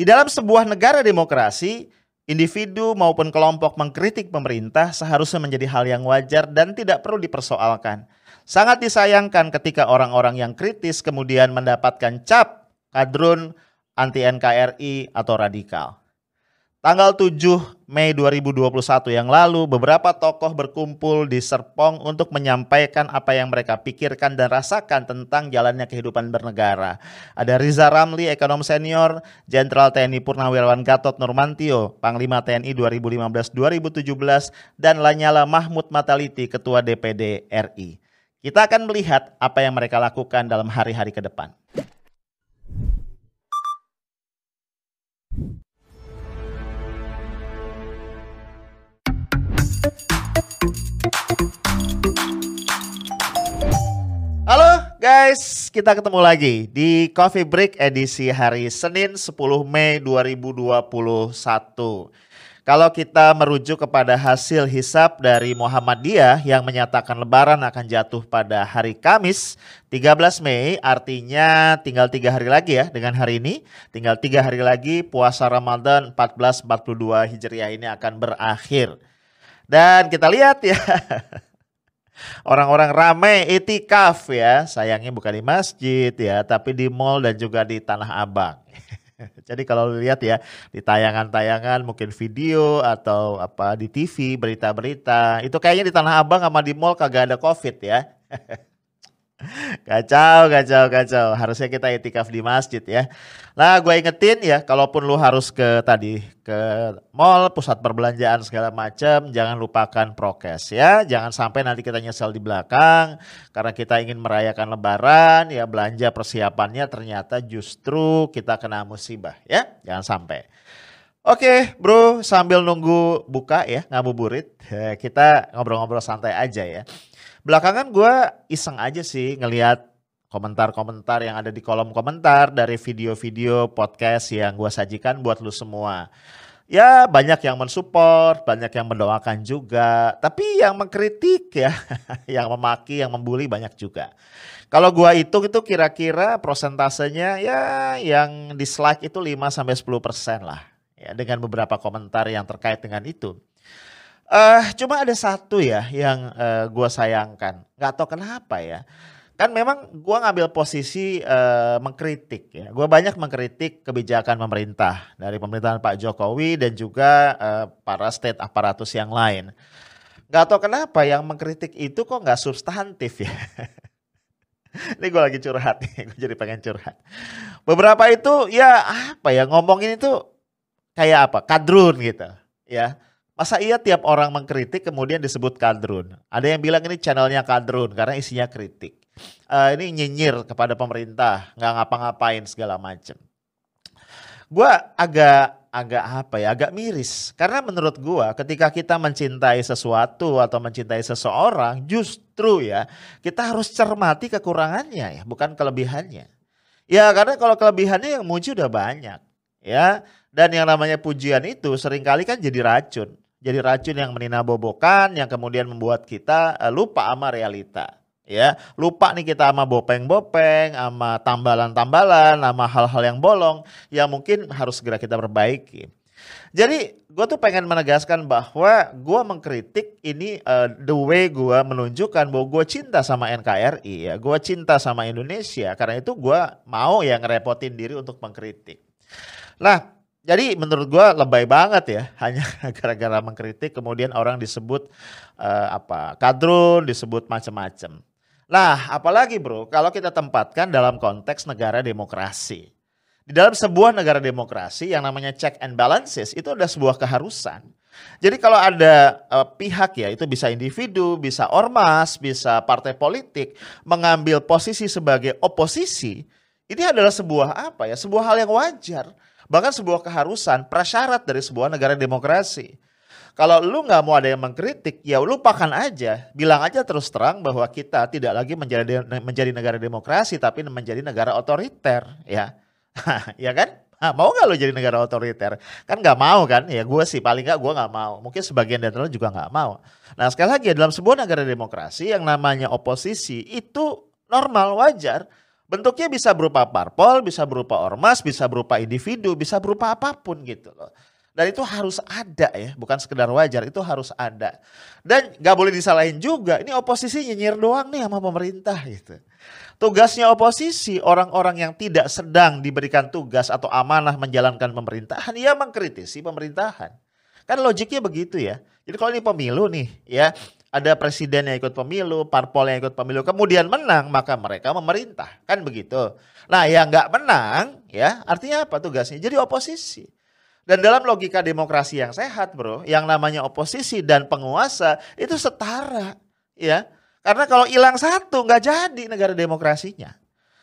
Di dalam sebuah negara demokrasi, individu maupun kelompok mengkritik pemerintah seharusnya menjadi hal yang wajar dan tidak perlu dipersoalkan. Sangat disayangkan ketika orang-orang yang kritis kemudian mendapatkan cap kadrun anti NKRI atau radikal. Tanggal 7 Mei 2021 yang lalu, beberapa tokoh berkumpul di Serpong untuk menyampaikan apa yang mereka pikirkan dan rasakan tentang jalannya kehidupan bernegara. Ada Riza Ramli, ekonom senior, Jenderal TNI Purnawirawan Gatot Nurmantio, Panglima TNI 2015-2017, dan Lanyala Mahmud Mataliti, Ketua DPD RI. Kita akan melihat apa yang mereka lakukan dalam hari-hari ke depan. Guys, kita ketemu lagi di Coffee Break edisi hari Senin 10 Mei 2021. Kalau kita merujuk kepada hasil hisap dari Muhammadiyah yang menyatakan lebaran akan jatuh pada hari Kamis 13 Mei, artinya tinggal tiga hari lagi ya dengan hari ini. Tinggal tiga hari lagi puasa Ramadan 1442 Hijriah ini akan berakhir. Dan kita lihat ya, Orang-orang ramai etikaf ya, sayangnya bukan di masjid ya, tapi di mall dan juga di Tanah Abang. Jadi kalau lihat ya di tayangan-tayangan mungkin video atau apa di TV berita-berita itu kayaknya di Tanah Abang sama di mall kagak ada covid ya. Kacau, kacau, kacau. Harusnya kita etikaf di masjid ya. Nah, gue ingetin ya, kalaupun lu harus ke tadi ke mall, pusat perbelanjaan segala macam, jangan lupakan prokes ya. Jangan sampai nanti kita nyesel di belakang karena kita ingin merayakan Lebaran ya belanja persiapannya ternyata justru kita kena musibah ya. Jangan sampai. Oke, bro, sambil nunggu buka ya ngabuburit, kita ngobrol-ngobrol santai aja ya. Belakangan gue iseng aja sih ngelihat komentar-komentar yang ada di kolom komentar dari video-video podcast yang gue sajikan buat lu semua. Ya banyak yang mensupport, banyak yang mendoakan juga. Tapi yang mengkritik ya, yang memaki, yang membuli banyak juga. Kalau gua hitung itu kira-kira prosentasenya ya yang dislike itu 5 sampai 10% lah. Ya dengan beberapa komentar yang terkait dengan itu. Uh, cuma ada satu ya yang uh, gue sayangkan. Gak tau kenapa ya. Kan memang gue ngambil posisi uh, mengkritik ya. Gue banyak mengkritik kebijakan pemerintah. Dari pemerintahan Pak Jokowi dan juga uh, para state aparatus yang lain. Gak tau kenapa yang mengkritik itu kok gak substantif ya. Ini gue lagi curhat nih, gue jadi pengen curhat. Beberapa itu ya apa ya ngomongin itu kayak apa, kadrun gitu ya Masa iya tiap orang mengkritik kemudian disebut kadrun? Ada yang bilang ini channelnya kadrun karena isinya kritik. Uh, ini nyinyir kepada pemerintah, nggak ngapa-ngapain segala macam. Gue agak agak apa ya, agak miris. Karena menurut gue ketika kita mencintai sesuatu atau mencintai seseorang, justru ya kita harus cermati kekurangannya ya, bukan kelebihannya. Ya karena kalau kelebihannya yang muncul udah banyak ya. Dan yang namanya pujian itu sering kali kan jadi racun jadi racun yang meninabobokan yang kemudian membuat kita uh, lupa sama realita ya. Lupa nih kita sama bopeng-bopeng sama tambalan-tambalan sama hal-hal yang bolong yang mungkin harus segera kita perbaiki. Jadi gue tuh pengen menegaskan bahwa gue mengkritik ini uh, the way gue menunjukkan bahwa gue cinta sama NKRI ya. Gue cinta sama Indonesia karena itu gue mau ya ngerepotin diri untuk mengkritik. Lah jadi menurut gue lebay banget ya hanya gara-gara mengkritik kemudian orang disebut uh, apa kadrun disebut macam-macam. Nah apalagi bro kalau kita tempatkan dalam konteks negara demokrasi. Di dalam sebuah negara demokrasi yang namanya check and balances itu ada sebuah keharusan. Jadi kalau ada uh, pihak ya itu bisa individu, bisa ormas, bisa partai politik mengambil posisi sebagai oposisi, ini adalah sebuah apa ya? Sebuah hal yang wajar bahkan sebuah keharusan, prasyarat dari sebuah negara demokrasi. Kalau lu nggak mau ada yang mengkritik, ya lupakan aja. Bilang aja terus terang bahwa kita tidak lagi menjadi menjadi negara demokrasi, tapi menjadi negara otoriter, ya, ya kan? Nah, mau nggak lo jadi negara otoriter? Kan nggak mau kan? Ya gue sih paling nggak gue nggak mau. Mungkin sebagian dari lo juga nggak mau. Nah sekali lagi dalam sebuah negara demokrasi yang namanya oposisi itu normal wajar Bentuknya bisa berupa parpol, bisa berupa ormas, bisa berupa individu, bisa berupa apa pun gitu loh. Dan itu harus ada ya, bukan sekedar wajar, itu harus ada. Dan gak boleh disalahin juga, ini oposisi nyinyir doang nih sama pemerintah gitu. Tugasnya oposisi, orang-orang yang tidak sedang diberikan tugas atau amanah menjalankan pemerintahan, ya mengkritisi pemerintahan. Kan logiknya begitu ya. Jadi kalau ini pemilu nih ya, ada presiden yang ikut pemilu, parpol yang ikut pemilu, kemudian menang, maka mereka memerintah. Kan begitu. Nah yang nggak menang, ya artinya apa tugasnya? Jadi oposisi. Dan dalam logika demokrasi yang sehat bro, yang namanya oposisi dan penguasa itu setara. ya. Karena kalau hilang satu nggak jadi negara demokrasinya.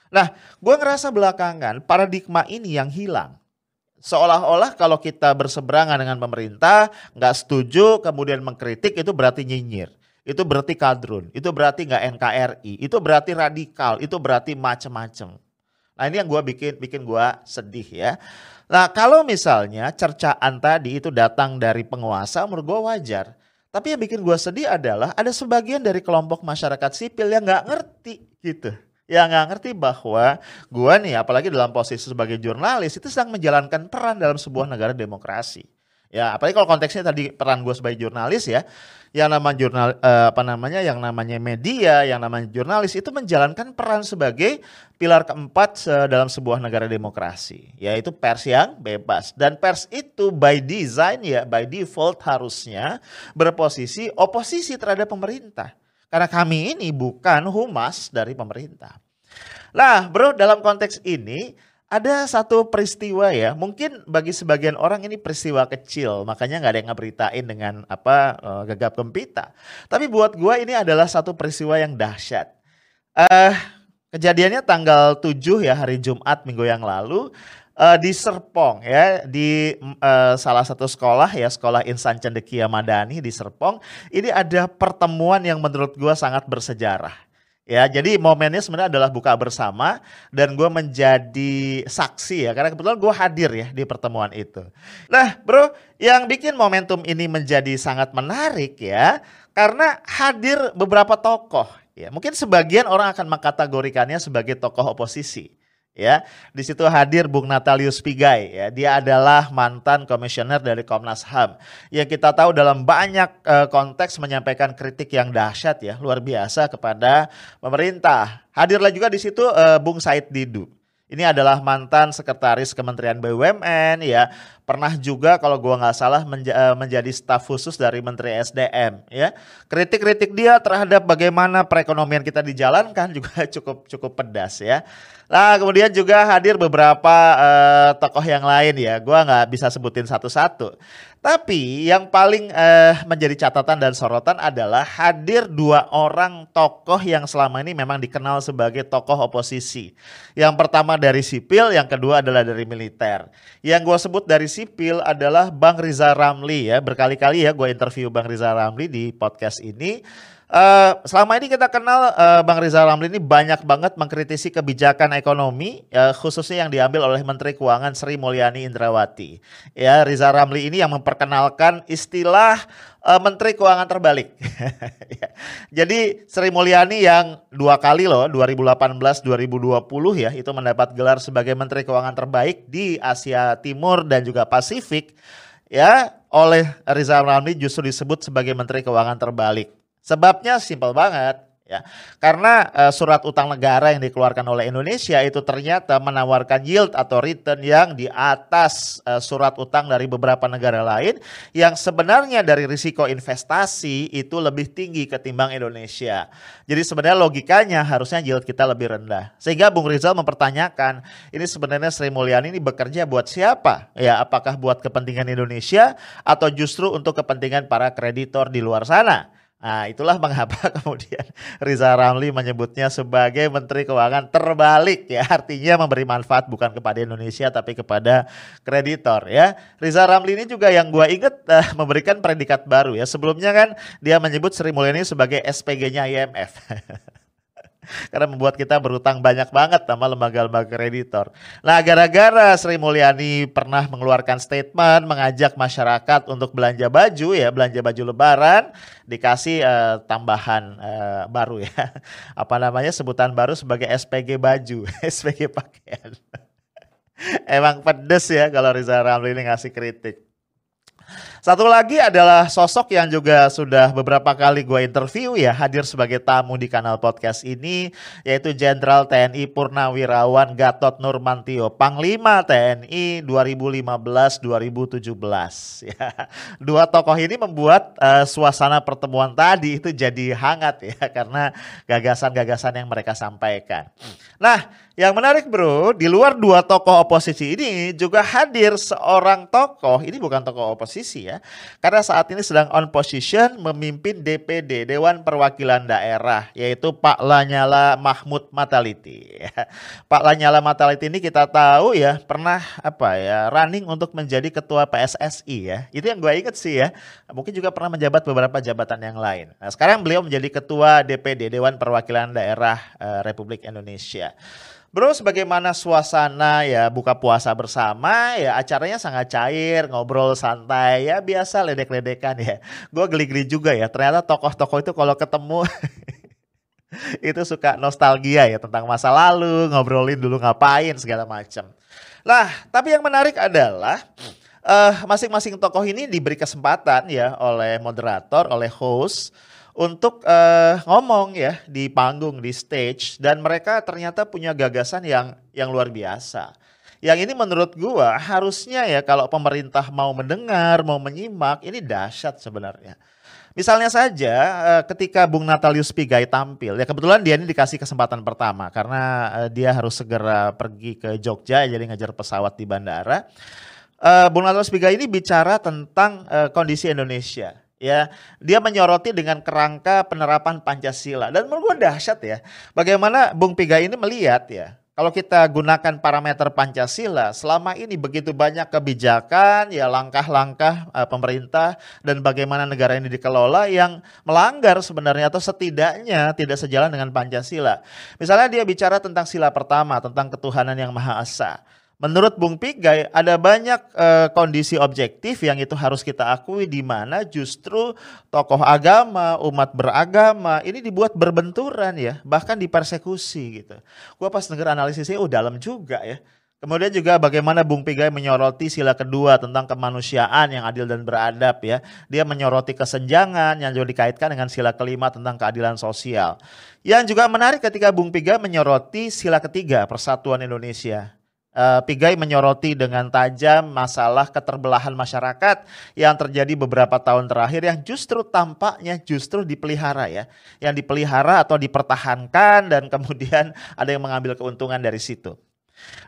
Nah gue ngerasa belakangan paradigma ini yang hilang seolah-olah kalau kita berseberangan dengan pemerintah, nggak setuju, kemudian mengkritik itu berarti nyinyir. Itu berarti kadrun, itu berarti nggak NKRI, itu berarti radikal, itu berarti macem-macem. Nah ini yang gue bikin bikin gue sedih ya. Nah kalau misalnya cercaan tadi itu datang dari penguasa, menurut gue wajar. Tapi yang bikin gue sedih adalah ada sebagian dari kelompok masyarakat sipil yang nggak ngerti gitu yang nggak ngerti bahwa gue nih apalagi dalam posisi sebagai jurnalis itu sedang menjalankan peran dalam sebuah negara demokrasi. Ya, apalagi kalau konteksnya tadi peran gue sebagai jurnalis ya, yang namanya jurnal eh, apa namanya, yang namanya media, yang namanya jurnalis itu menjalankan peran sebagai pilar keempat dalam sebuah negara demokrasi, yaitu pers yang bebas. Dan pers itu by design ya, by default harusnya berposisi oposisi terhadap pemerintah. Karena kami ini bukan humas dari pemerintah. Nah, bro, dalam konteks ini ada satu peristiwa ya, mungkin bagi sebagian orang ini peristiwa kecil, makanya nggak ada yang ngeberitain dengan apa uh, gegap gempita. Tapi buat gue ini adalah satu peristiwa yang dahsyat. Uh, kejadiannya tanggal 7 ya hari Jumat minggu yang lalu uh, di Serpong ya di uh, salah satu sekolah ya sekolah Insan Cendekia Madani di Serpong ini ada pertemuan yang menurut gue sangat bersejarah. Ya jadi momennya sebenarnya adalah buka bersama dan gue menjadi saksi ya karena kebetulan gue hadir ya di pertemuan itu. Nah bro yang bikin momentum ini menjadi sangat menarik ya karena hadir beberapa tokoh ya. Mungkin sebagian orang akan mengkategorikannya sebagai tokoh oposisi ya. Di situ hadir Bung Natalius Pigai ya. Dia adalah mantan komisioner dari Komnas HAM yang kita tahu dalam banyak uh, konteks menyampaikan kritik yang dahsyat ya, luar biasa kepada pemerintah. Hadirlah juga di situ uh, Bung Said Didu. Ini adalah mantan sekretaris Kementerian BUMN ya. Pernah juga kalau gua nggak salah menja eh, menjadi staf khusus dari Menteri SDM ya. Kritik-kritik dia terhadap bagaimana perekonomian kita dijalankan juga cukup cukup pedas ya. Nah, kemudian juga hadir beberapa uh, tokoh yang lain ya. Gua nggak bisa sebutin satu-satu. Tapi yang paling uh, menjadi catatan dan sorotan adalah hadir dua orang tokoh yang selama ini memang dikenal sebagai tokoh oposisi. Yang pertama dari sipil, yang kedua adalah dari militer. Yang gue sebut dari sipil adalah Bang Riza Ramli ya. Berkali-kali ya gue interview Bang Riza Ramli di podcast ini Uh, selama ini kita kenal uh, Bang Rizal Ramli ini banyak banget mengkritisi kebijakan ekonomi uh, khususnya yang diambil oleh Menteri Keuangan Sri Mulyani Indrawati. Ya, Rizal Ramli ini yang memperkenalkan istilah uh, Menteri Keuangan terbalik. Ya. Jadi Sri Mulyani yang dua kali loh 2018 2020 ya itu mendapat gelar sebagai Menteri Keuangan terbaik di Asia Timur dan juga Pasifik ya oleh Rizal Ramli justru disebut sebagai Menteri Keuangan terbalik. Sebabnya simpel banget ya. Karena uh, surat utang negara yang dikeluarkan oleh Indonesia itu ternyata menawarkan yield atau return yang di atas uh, surat utang dari beberapa negara lain yang sebenarnya dari risiko investasi itu lebih tinggi ketimbang Indonesia. Jadi sebenarnya logikanya harusnya yield kita lebih rendah. Sehingga Bung Rizal mempertanyakan, ini sebenarnya Sri Mulyani ini bekerja buat siapa? Ya, apakah buat kepentingan Indonesia atau justru untuk kepentingan para kreditor di luar sana? Nah, itulah mengapa kemudian Riza Ramli menyebutnya sebagai Menteri Keuangan terbalik ya. Artinya memberi manfaat bukan kepada Indonesia tapi kepada kreditor ya. Riza Ramli ini juga yang gua inget uh, memberikan predikat baru ya. Sebelumnya kan dia menyebut Sri Mulyani sebagai SPG-nya IMF. karena membuat kita berutang banyak banget sama lembaga-lembaga kreditor. Nah, gara-gara Sri Mulyani pernah mengeluarkan statement mengajak masyarakat untuk belanja baju ya, belanja baju lebaran, dikasih uh, tambahan uh, baru ya. Apa namanya sebutan baru sebagai SPG baju, SPG pakaian. Emang pedes ya kalau Riza Ramli ini ngasih kritik. Satu lagi adalah sosok yang juga sudah beberapa kali gue interview ya hadir sebagai tamu di kanal podcast ini yaitu Jenderal TNI Purnawirawan Gatot Nurmantio Panglima TNI 2015-2017 ya. Dua tokoh ini membuat uh, suasana pertemuan tadi itu jadi hangat ya karena gagasan-gagasan yang mereka sampaikan. Nah, yang menarik bro, di luar dua tokoh oposisi ini juga hadir seorang tokoh, ini bukan tokoh oposisi ya, karena saat ini sedang on position memimpin DPD, Dewan Perwakilan Daerah, yaitu Pak Lanyala Mahmud Mataliti. Pak Lanyala Mataliti ini kita tahu ya, pernah apa ya, running untuk menjadi ketua PSSI ya, itu yang gue inget sih ya, mungkin juga pernah menjabat beberapa jabatan yang lain. Nah sekarang beliau menjadi ketua DPD, Dewan Perwakilan Daerah uh, Republik Indonesia. Bro, sebagaimana suasana ya buka puasa bersama ya acaranya sangat cair, ngobrol santai ya biasa ledek-ledekan ya. Gue geli-geli juga ya, ternyata tokoh-tokoh itu kalau ketemu itu suka nostalgia ya tentang masa lalu, ngobrolin dulu ngapain segala macam. Lah, tapi yang menarik adalah uh, masing-masing tokoh ini diberi kesempatan ya oleh moderator, oleh host untuk uh, ngomong ya di panggung di stage dan mereka ternyata punya gagasan yang yang luar biasa. Yang ini menurut gua harusnya ya kalau pemerintah mau mendengar, mau menyimak, ini dahsyat sebenarnya. Misalnya saja uh, ketika Bung Natalius Pigai tampil, ya kebetulan dia ini dikasih kesempatan pertama karena uh, dia harus segera pergi ke Jogja jadi ngejar pesawat di bandara. Bung Natalius Pigai ini bicara tentang kondisi Indonesia ya. Dia menyoroti dengan kerangka penerapan Pancasila. Dan menurut gue dahsyat ya bagaimana Bung Piga ini melihat ya kalau kita gunakan parameter Pancasila selama ini begitu banyak kebijakan ya langkah-langkah uh, pemerintah dan bagaimana negara ini dikelola yang melanggar sebenarnya atau setidaknya tidak sejalan dengan Pancasila. Misalnya dia bicara tentang sila pertama tentang ketuhanan yang maha esa Menurut Bung Pigai ada banyak uh, kondisi objektif yang itu harus kita akui di mana justru tokoh agama, umat beragama ini dibuat berbenturan ya, bahkan dipersekusi gitu. Gua pas denger analisisnya oh dalam juga ya. Kemudian juga bagaimana Bung Pigai menyoroti sila kedua tentang kemanusiaan yang adil dan beradab ya. Dia menyoroti kesenjangan yang juga dikaitkan dengan sila kelima tentang keadilan sosial. Yang juga menarik ketika Bung Pigai menyoroti sila ketiga persatuan Indonesia uh, Pigai menyoroti dengan tajam masalah keterbelahan masyarakat yang terjadi beberapa tahun terakhir yang justru tampaknya justru dipelihara ya. Yang dipelihara atau dipertahankan dan kemudian ada yang mengambil keuntungan dari situ.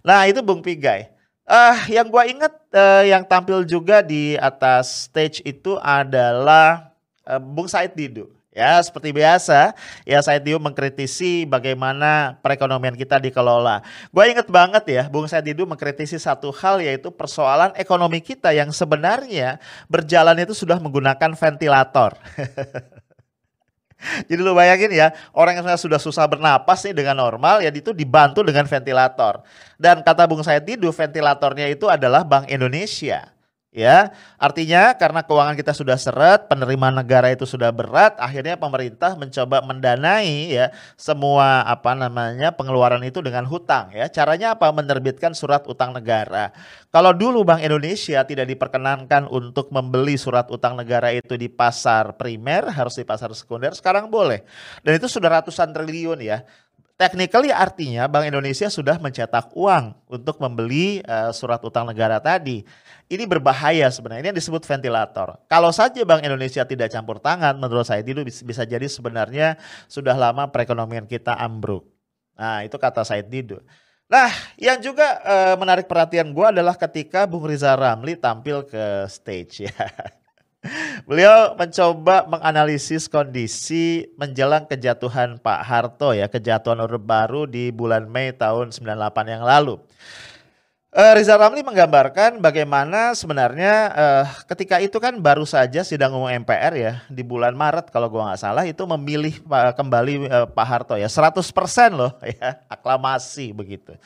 Nah itu Bung Pigai. Uh, yang gue ingat uh, yang tampil juga di atas stage itu adalah uh, Bung Said Didu. Ya, seperti biasa, ya Diu mengkritisi bagaimana perekonomian kita dikelola. Gue inget banget ya, Bung Saididu mengkritisi satu hal yaitu persoalan ekonomi kita yang sebenarnya berjalan itu sudah menggunakan ventilator. Jadi lu bayangin ya, orang yang sudah susah bernapas nih dengan normal, ya itu dibantu dengan ventilator. Dan kata Bung Saididu, ventilatornya itu adalah Bank Indonesia. Ya, artinya karena keuangan kita sudah seret, penerimaan negara itu sudah berat, akhirnya pemerintah mencoba mendanai ya semua apa namanya pengeluaran itu dengan hutang ya. Caranya apa? Menerbitkan surat utang negara. Kalau dulu Bank Indonesia tidak diperkenankan untuk membeli surat utang negara itu di pasar primer, harus di pasar sekunder, sekarang boleh. Dan itu sudah ratusan triliun ya. Technically artinya Bank Indonesia sudah mencetak uang untuk membeli uh, surat utang negara tadi. Ini berbahaya sebenarnya. Ini disebut ventilator. Kalau saja Bank Indonesia tidak campur tangan, menurut saya itu bisa jadi sebenarnya sudah lama perekonomian kita ambruk. Nah itu kata Said Didu. Nah yang juga uh, menarik perhatian gue adalah ketika Bung Riza Ramli tampil ke stage ya. Beliau mencoba menganalisis kondisi menjelang kejatuhan Pak Harto ya, kejatuhan Orde Baru di bulan Mei tahun 98 yang lalu. Uh, Riza Ramli menggambarkan bagaimana sebenarnya uh, ketika itu kan baru saja sidang umum MPR ya di bulan Maret kalau gua nggak salah itu memilih uh, kembali uh, Pak Harto ya 100% loh ya aklamasi begitu.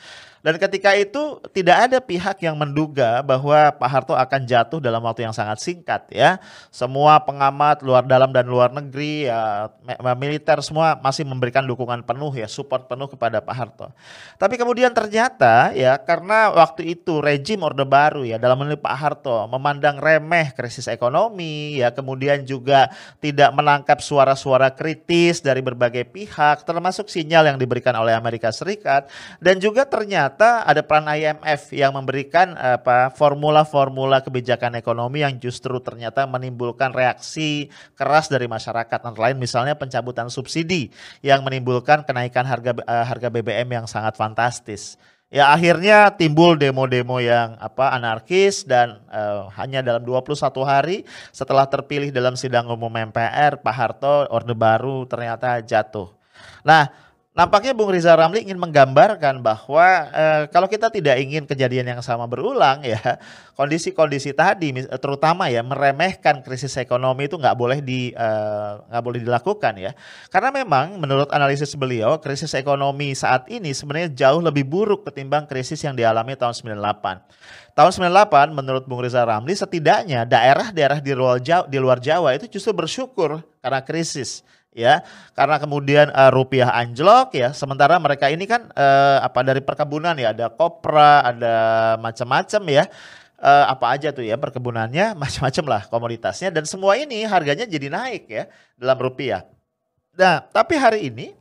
Dan ketika itu tidak ada pihak yang menduga bahwa Pak Harto akan jatuh dalam waktu yang sangat singkat ya. Semua pengamat luar dalam dan luar negeri ya militer semua masih memberikan dukungan penuh ya, support penuh kepada Pak Harto. Tapi kemudian ternyata ya karena waktu itu rejim Orde Baru ya dalam menilai Pak Harto memandang remeh krisis ekonomi ya, kemudian juga tidak menangkap suara-suara kritis dari berbagai pihak termasuk sinyal yang diberikan oleh Amerika Serikat dan juga ternyata ternyata ada peran IMF yang memberikan apa formula-formula kebijakan ekonomi yang justru ternyata menimbulkan reaksi keras dari masyarakat antara lain misalnya pencabutan subsidi yang menimbulkan kenaikan harga uh, harga BBM yang sangat fantastis. Ya akhirnya timbul demo-demo yang apa anarkis dan uh, hanya dalam 21 hari setelah terpilih dalam sidang umum MPR Pak Harto Orde Baru ternyata jatuh. Nah, Nampaknya Bung Riza Ramli ingin menggambarkan bahwa eh, kalau kita tidak ingin kejadian yang sama berulang ya kondisi-kondisi tadi terutama ya meremehkan krisis ekonomi itu nggak boleh di eh, nggak boleh dilakukan ya. Karena memang menurut analisis beliau krisis ekonomi saat ini sebenarnya jauh lebih buruk ketimbang krisis yang dialami tahun 98 tahun 98 menurut Bung Riza Ramli setidaknya daerah-daerah di di luar Jawa itu justru bersyukur karena krisis ya. Karena kemudian uh, rupiah anjlok ya. Sementara mereka ini kan uh, apa dari perkebunan ya. Ada kopra ada macam-macam ya. Uh, apa aja tuh ya perkebunannya. Macam-macam lah komoditasnya. Dan semua ini harganya jadi naik ya dalam rupiah. Nah tapi hari ini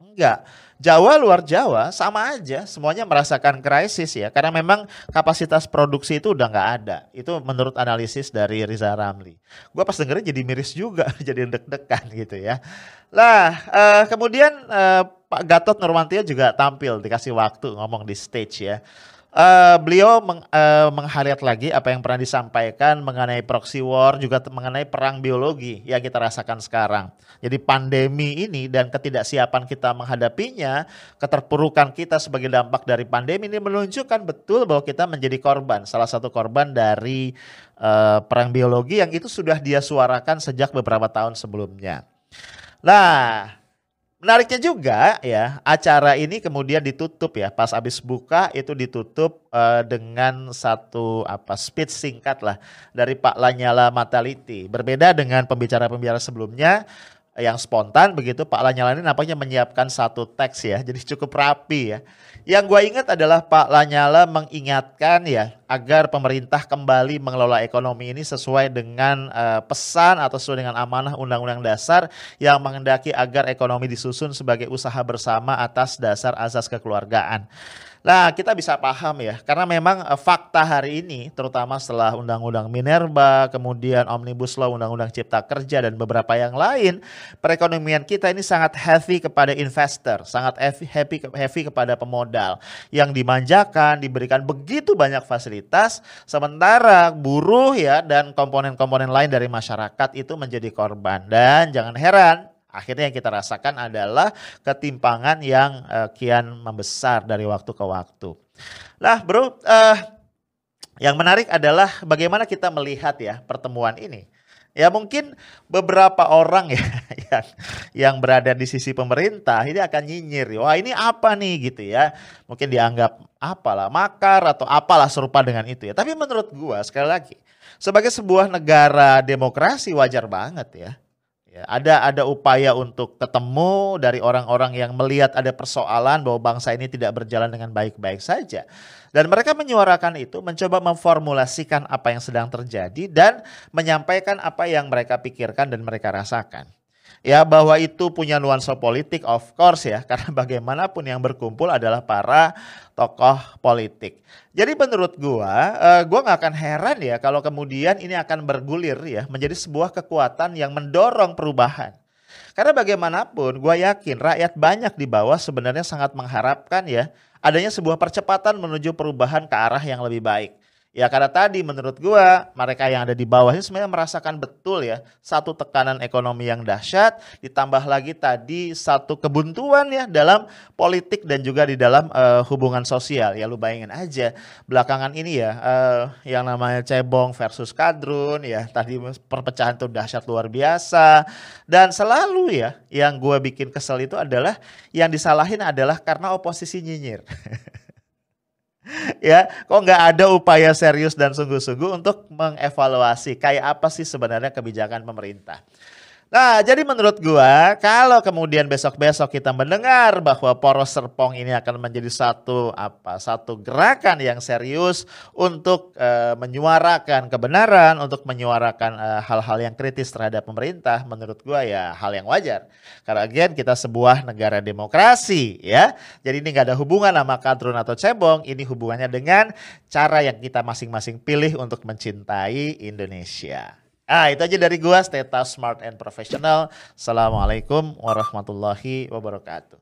enggak. Jawa luar Jawa sama aja. Semuanya merasakan krisis ya. Karena memang kapasitas produksi itu udah nggak ada. Itu menurut analisis dari Riza Ramli. Gue pas dengerin jadi miris juga jadi deg-degan gitu ya. Lah uh, kemudian uh, Pak Gatot Nurmantio juga tampil dikasih waktu ngomong di stage ya Uh, beliau meng, uh, lagi apa yang pernah disampaikan mengenai proxy war juga mengenai perang biologi yang kita rasakan sekarang. Jadi pandemi ini dan ketidaksiapan kita menghadapinya, keterpurukan kita sebagai dampak dari pandemi ini menunjukkan betul bahwa kita menjadi korban, salah satu korban dari uh, perang biologi yang itu sudah dia suarakan sejak beberapa tahun sebelumnya. Nah, Menariknya juga ya, acara ini kemudian ditutup ya, pas habis buka itu ditutup uh, dengan satu apa speech singkat lah dari Pak Lanyala Mataliti. Berbeda dengan pembicara-pembicara sebelumnya yang spontan begitu, Pak Lanyala ini nampaknya menyiapkan satu teks ya, jadi cukup rapi ya. Yang gue ingat adalah Pak Lanyala mengingatkan ya agar pemerintah kembali mengelola ekonomi ini sesuai dengan uh, pesan atau sesuai dengan amanah Undang-Undang Dasar yang mengendaki agar ekonomi disusun sebagai usaha bersama atas dasar asas kekeluargaan. Nah, kita bisa paham ya, karena memang uh, fakta hari ini, terutama setelah Undang-Undang Minerba, kemudian Omnibus Law, Undang-Undang Cipta Kerja, dan beberapa yang lain, perekonomian kita ini sangat heavy kepada investor, sangat heavy, heavy kepada pemodal, yang dimanjakan, diberikan begitu banyak fasilitas, sementara buruh ya dan komponen-komponen lain dari masyarakat itu menjadi korban. Dan jangan heran, Akhirnya yang kita rasakan adalah ketimpangan yang uh, kian membesar dari waktu ke waktu. Nah bro, uh, yang menarik adalah bagaimana kita melihat ya pertemuan ini. Ya mungkin beberapa orang ya yang, yang berada di sisi pemerintah ini akan nyinyir. Wah ini apa nih gitu ya. Mungkin dianggap apalah makar atau apalah serupa dengan itu ya. Tapi menurut gua sekali lagi sebagai sebuah negara demokrasi wajar banget ya Ya, ada ada upaya untuk ketemu dari orang-orang yang melihat ada persoalan bahwa bangsa ini tidak berjalan dengan baik-baik saja. Dan mereka menyuarakan itu, mencoba memformulasikan apa yang sedang terjadi dan menyampaikan apa yang mereka pikirkan dan mereka rasakan. Ya bahwa itu punya nuansa politik of course ya karena bagaimanapun yang berkumpul adalah para tokoh politik. Jadi menurut gua, uh, gua nggak akan heran ya kalau kemudian ini akan bergulir ya menjadi sebuah kekuatan yang mendorong perubahan. Karena bagaimanapun gua yakin rakyat banyak di bawah sebenarnya sangat mengharapkan ya adanya sebuah percepatan menuju perubahan ke arah yang lebih baik. Ya karena tadi menurut gua mereka yang ada di bawah ini sebenarnya merasakan betul ya satu tekanan ekonomi yang dahsyat ditambah lagi tadi satu kebuntuan ya dalam politik dan juga di dalam uh, hubungan sosial. Ya lu bayangin aja belakangan ini ya uh, yang namanya cebong versus kadrun ya tadi perpecahan itu dahsyat luar biasa dan selalu ya yang gua bikin kesel itu adalah yang disalahin adalah karena oposisi nyinyir. ya kok nggak ada upaya serius dan sungguh-sungguh untuk mengevaluasi kayak apa sih sebenarnya kebijakan pemerintah. Nah, jadi menurut gua kalau kemudian besok-besok kita mendengar bahwa poros Serpong ini akan menjadi satu apa? Satu gerakan yang serius untuk e, menyuarakan kebenaran, untuk menyuarakan eh, hal-hal yang kritis terhadap pemerintah, menurut gua ya hal yang wajar. Karena again kita sebuah negara demokrasi ya. Jadi ini nggak ada hubungan sama kadrun atau cebong, ini hubungannya dengan cara yang kita masing-masing pilih untuk mencintai Indonesia. Ah, itu aja dari gua. Tough, smart, and professional. Assalamualaikum warahmatullahi wabarakatuh.